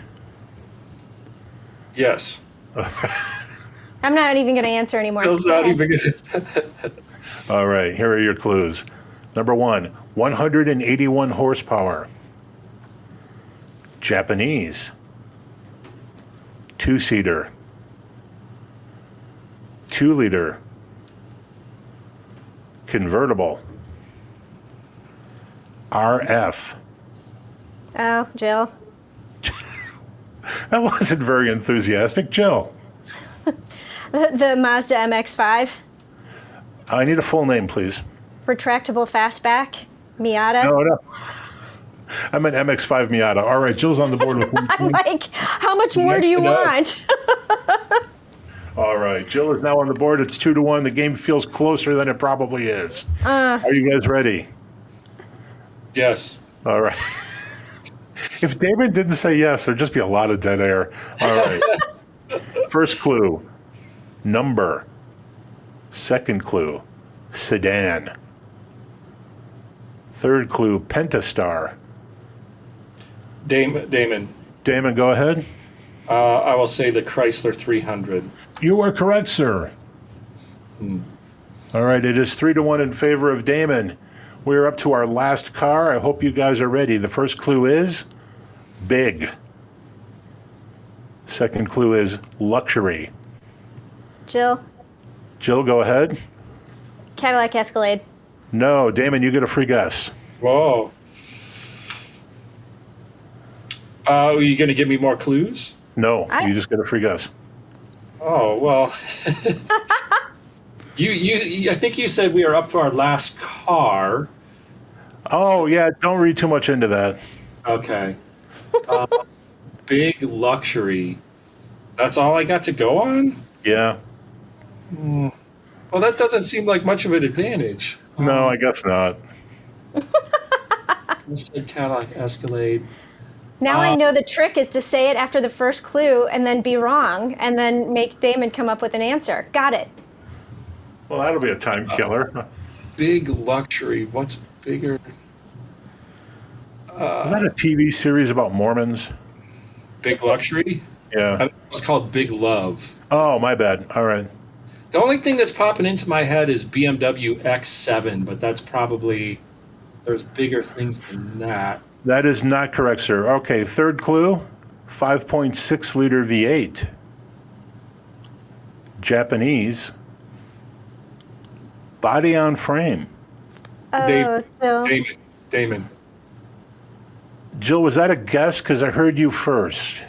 Yes. I'm not even going to answer anymore. Bill's not even gonna. All right, here are your clues. Number one, 181 horsepower. Japanese. Two seater. Two liter. Convertible. RF. Oh, Jill. That wasn't very enthusiastic. Jill, The, the Mazda MX-5, I need a full name, please. retractable fastback, Miata. No, no. I meant MX5 Miata. All right, Jill's on the board with one I'm like, how much more do you want? All right, Jill is now on the board. It's two to one. The game feels closer than it probably is. Uh. Are you guys ready? Yes. All right. If David didn't say yes, there'd just be a lot of dead air. All right. First clue, number. Second clue, sedan. Third clue, Pentastar. Damon. Damon. Damon, go ahead. Uh, I will say the Chrysler 300. You are correct, sir. All right, it is three to one in favor of Damon. We're up to our last car. I hope you guys are ready. The first clue is big. Second clue is luxury. Jill, Jill, go ahead. Cadillac Escalade. No, Damon, you get a free guess. Whoa. Uh, are you going to give me more clues? No, I- you just get a free guess. Oh well. you, you you I think you said we are up to our last car. Oh, yeah, don't read too much into that. Okay. Uh, big luxury. That's all I got to go on. Yeah. Well, that doesn't seem like much of an advantage. No, I guess not. I said Cadillac Escalade. Now I Uh, know the trick is to say it after the first clue and then be wrong and then make Damon come up with an answer. Got it. Well, that'll be a time killer. Big luxury. What's bigger? Uh, is that a TV series about Mormons? Big luxury. Yeah. think it was called Big Love. Oh, my bad. All right. The only thing that's popping into my head is BMW X7, but that's probably there's bigger things than that. That is not correct, sir. Okay, third clue 5.6 liter V8. Japanese. Body on frame. Oh, Dave- Jill. Damon, Damon. Jill, was that a guess? Because I heard you first.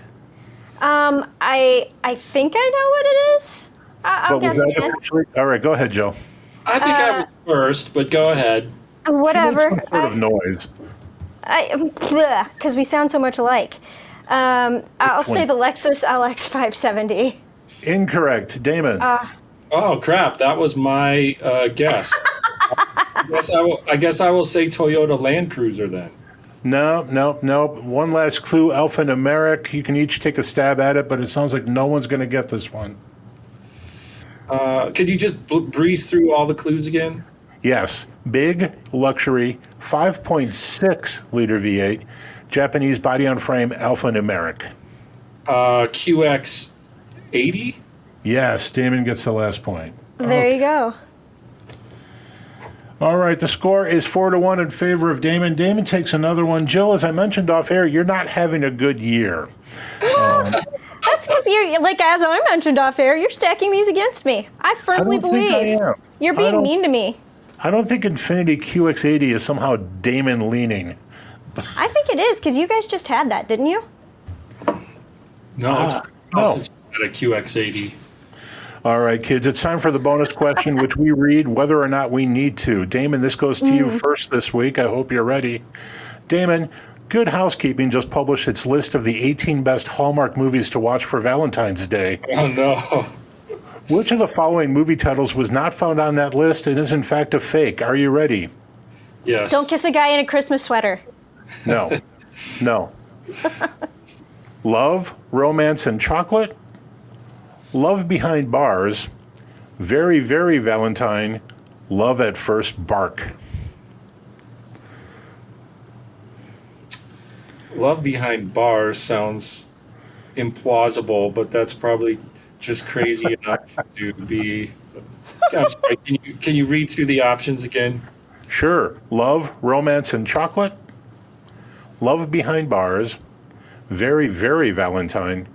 Um, I I think I know what it is. I, I'll guess again. Officially? All right, go ahead, Jill. I think I was first, but go ahead. Whatever. Some sort of noise. I Because we sound so much alike. Um, I'll say the Lexus LX 570. Incorrect. Damon. Oh crap! That was my uh, guess. I guess I will. I guess I will say Toyota Land Cruiser then. no, no, no. One last clue. Alpha numeric. You can each take a stab at it, but it sounds like no one's going to get this one. Uh, could you just bl- breeze through all the clues again? Yes. Big, luxury, 5.6 liter V8, Japanese body on frame, alphanumeric. Uh, QX eighty. Yes, Damon gets the last point. There you go. All right, the score is four to one in favor of Damon. Damon takes another one. Jill, as I mentioned off air, you're not having a good year. That's because you're, like, as I mentioned off air, you're stacking these against me. I firmly I don't I believe you're being mean to me. I don't think Infiniti QX80 is somehow Damon leaning. I think it is because you guys just had that, didn't you? No, it's Ah, no. since we a QX eighty. All right, kids, it's time for the bonus question, which we read whether or not we need to. Damon, this goes to you mm. first this week. I hope you're ready. Damon, Good Housekeeping just published its list of the 18 best Hallmark movies to watch for Valentine's Day. Oh no! Which of the following movie titles was not found on that list and is in fact a fake? Are you ready? Yes. Don't kiss a guy in a Christmas sweater. No. no. Love, Romance, and Chocolate. Love Behind Bars. Very, Very Valentine. Love at First Bark. Love behind bars sounds implausible, but that's probably just crazy enough to be. I'm sorry, can you can you read through the options again? Sure. Love, Romance, and Chocolate. Love Behind Bars. Very, Very Valentine.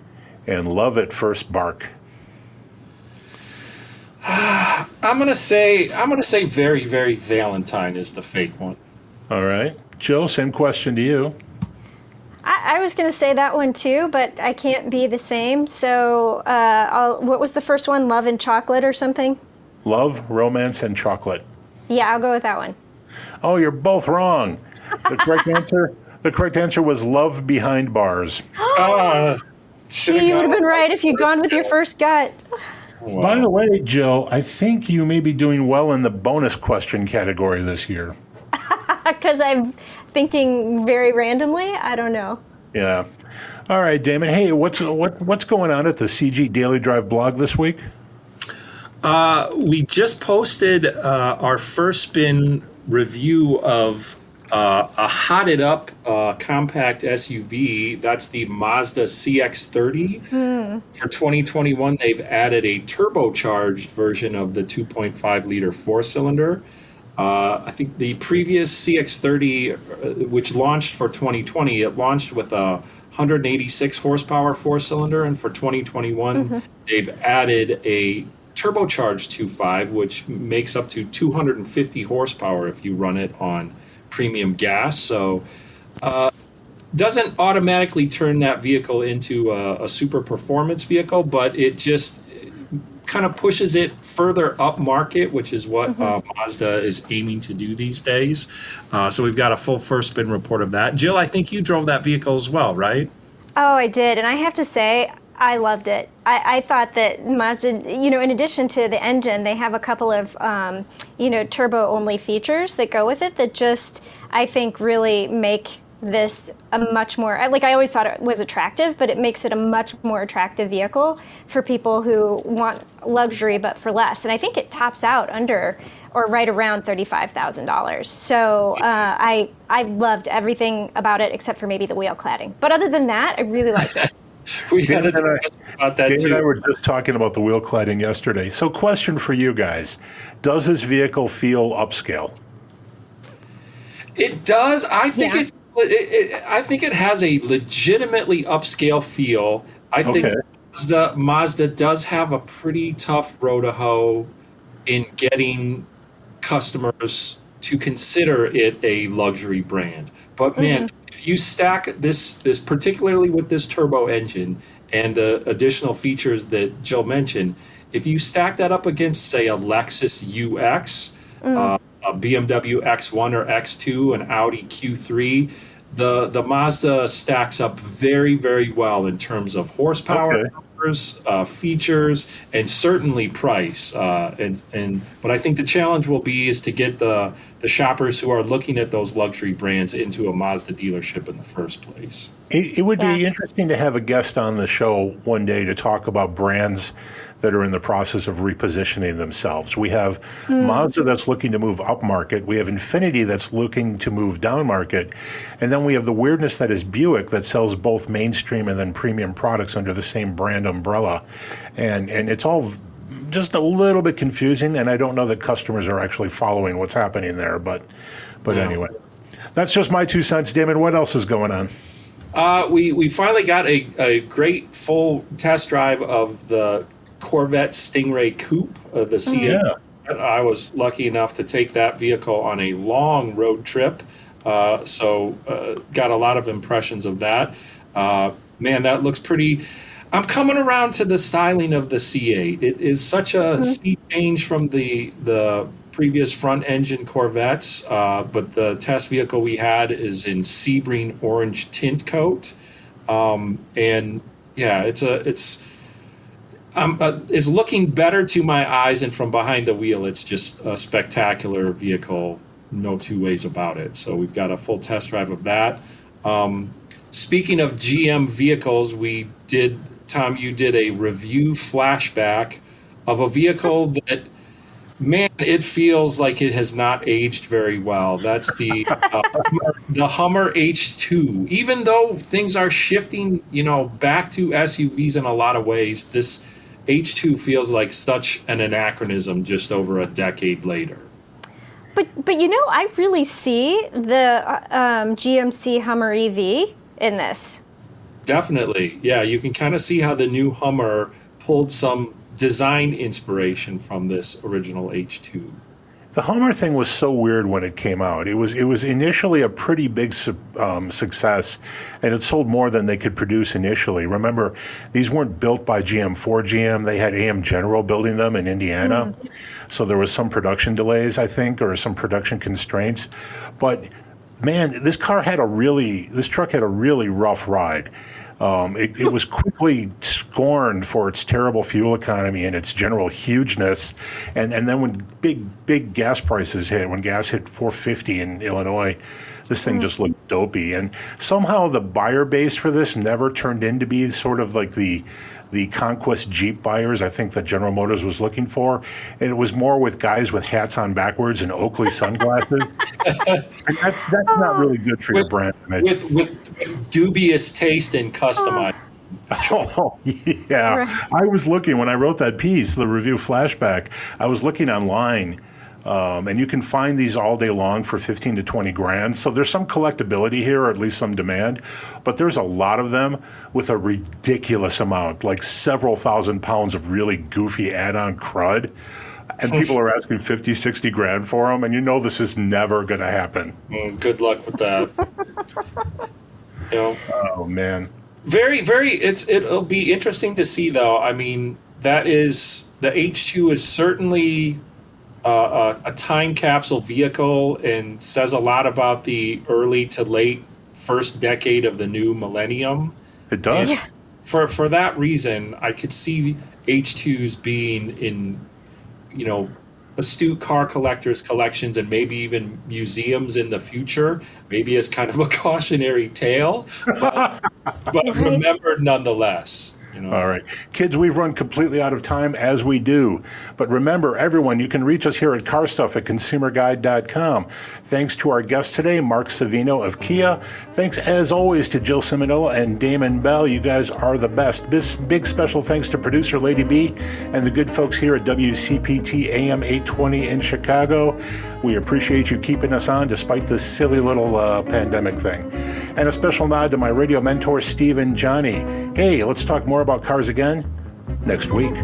And Love at First Bark. I'm gonna say I'm gonna say very very Valentine is the fake one. All right. Joe, same question to you. I, I was going to say that one too, but I can't be the same. So, uh, I'll, what was the first one? Love and chocolate or something? Love, Romance, and Chocolate. Yeah, I'll go with that one. Oh, you're both wrong. The correct answer. The correct answer was Love Behind Bars. Should've See, you would have been right if you'd gone with your first gut. By the way, Jill, I think you may be doing well in the bonus question category this year. Because I'm thinking very randomly. I don't know. Yeah. All right, Damon. Hey, what's what what's going on at the CG Daily Drive blog this week? Uh, we just posted uh, our first spin review of uh, a hotted up uh, compact SUV. That's the Mazda CX30. For 2021, they've added a turbocharged version of the 2.5 liter four cylinder. Uh, I think the previous CX30, uh, which launched for 2020, it launched with a 186 horsepower four cylinder, and for 2021, they've added a turbocharged 2.5, which makes up to 250 horsepower if you run it on premium gas. So, uh, doesn't automatically turn that vehicle into a, a super performance vehicle, but it just kind of pushes it further up market, which is what uh, Mazda is aiming to do these days. Uh, so we've got a full first spin report of that. Jill, I think you drove that vehicle as well, right? Oh, I did. And I have to say, I loved it. I, I thought that Mazda, you know, in addition to the engine, they have a couple of, um, you know, turbo only features that go with it that just, I think, really make this a much more, like I always thought it was attractive, but it makes it a much more attractive vehicle for people who want luxury but for less. And I think it tops out under or right around $35,000. So uh, I, I loved everything about it except for maybe the wheel cladding. But other than that, I really liked it. We had a David and I- about that Dave and I too. were just talking about the wheel cladding yesterday. So, question for you guys: Does this vehicle feel upscale? It does. I think Yeah. it's. It, it, I think it has a legitimately upscale feel. I think Okay. Mazda, Mazda does have a pretty tough road to hoe in getting customers to consider it a luxury brand. But man, if you stack this, this particularly with this turbo engine, and the additional features that Jill mentioned, if you stack that up against, say, a Lexus UX, uh, a BMW X1 or X2, an Audi Q3, the the Mazda stacks up very very well in terms of horsepower. Okay. Numbers, Uh, features and certainly price, uh, and and but I think the challenge will be is to get the the shoppers who are looking at those luxury brands into a Mazda dealership in the first place. It, it would be interesting to have a guest on the show one day to talk about brands that are in the process of repositioning themselves. We have Mazda that's looking to move up market. We have Infiniti that's looking to move down market. And then we have the weirdness that is Buick that sells both mainstream and then premium products under the same brand umbrella. And, and it's all just a little bit confusing. And I don't know that customers are actually following what's happening there. But, but Yeah. anyway, that's just my two cents. Damon, what else is going on? Uh, we we finally got a, a great full test drive of the Corvette Stingray Coupe, uh, the C8. Yeah. I was lucky enough to take that vehicle on a long road trip, uh, so uh, got a lot of impressions of that. Uh, man, that looks pretty. I'm coming around to the styling of the C8. It is such a sea change from the the previous front engine Corvettes, uh, but the test vehicle we had is in Sebring orange tint coat, um, and yeah, it's a it's um, uh, is looking better to my eyes and from behind the wheel it's just a spectacular vehicle. No two ways about it. So we've got a full test drive of that. Um, speaking of gm vehicles we did tom you did a review flashback of a vehicle that man it feels like it has not aged very well. That's the uh, the hummer h2 even though things are shifting you know back to suvs in a lot of ways this h2 feels like such an anachronism just over a decade later But but you know, I really see the uh, um, GMC Hummer EV in this. Definitely. Yeah, you can kind of see how the new Hummer pulled some design inspiration from this original H2. The Hummer thing was so weird when it came out. It was it was initially a pretty big su- um, success, and it sold more than they could produce initially. Remember, these weren't built by GM for GM; they had AM General building them in Indiana, so there was some production delays, I think, or some production constraints. But man, this car had a really this truck had a really rough ride. Um, it, it was quickly scorned for its terrible fuel economy and its general hugeness. And, and then when big, big gas prices hit, when gas hit 450 in Illinois, this thing just looked dopey. And somehow the buyer base for this never turned in to be sort of like the the conquest Jeep buyers I think that General Motors was looking for. And it was more with guys with hats on backwards and Oakley sunglasses. and that, that's not oh. really good for your With- brand image. With, with, with dubious taste and customized. Oh. oh, yeah. Right. I was looking when I wrote that piece, the review flashback. I was looking online, um, and you can find these all day long for 15 to 20 grand. So there's some collectability here, or at least some demand, but there's a lot of them with a ridiculous amount, like several thousand pounds of really goofy add on crud. And people are asking 50, 60 grand for them, and you know this is never going to happen. Mm, Good luck with that. you know, Oh, man. very, very. It's it'll be interesting to see though. I mean, that is the H2 is certainly uh, a, a time capsule vehicle and says a lot about the early to late first decade of the new millennium. It does. And for for that reason, I could see H2s being in, you know, astute car collectors collections and maybe even museums in the future. Maybe as kind of a cautionary tale, but, but remembered nonetheless. You know. All right. Kids, we've run completely out of time as we do. But remember, everyone, you can reach us here at carstuff at consumerguide.com. Thanks to our guest today, Mark Savino of Kia. Thanks, as always, to Jill Ciminillo and Damon Bell. You guys are the best. Bis- Big special thanks to producer Lady B and the good folks here at WCPT AM 820 in Chicago. We appreciate you keeping us on despite this silly little uh, pandemic thing. And a special nod to my radio mentor, Steve and Johnny. Hey, let's talk more about cars again next week.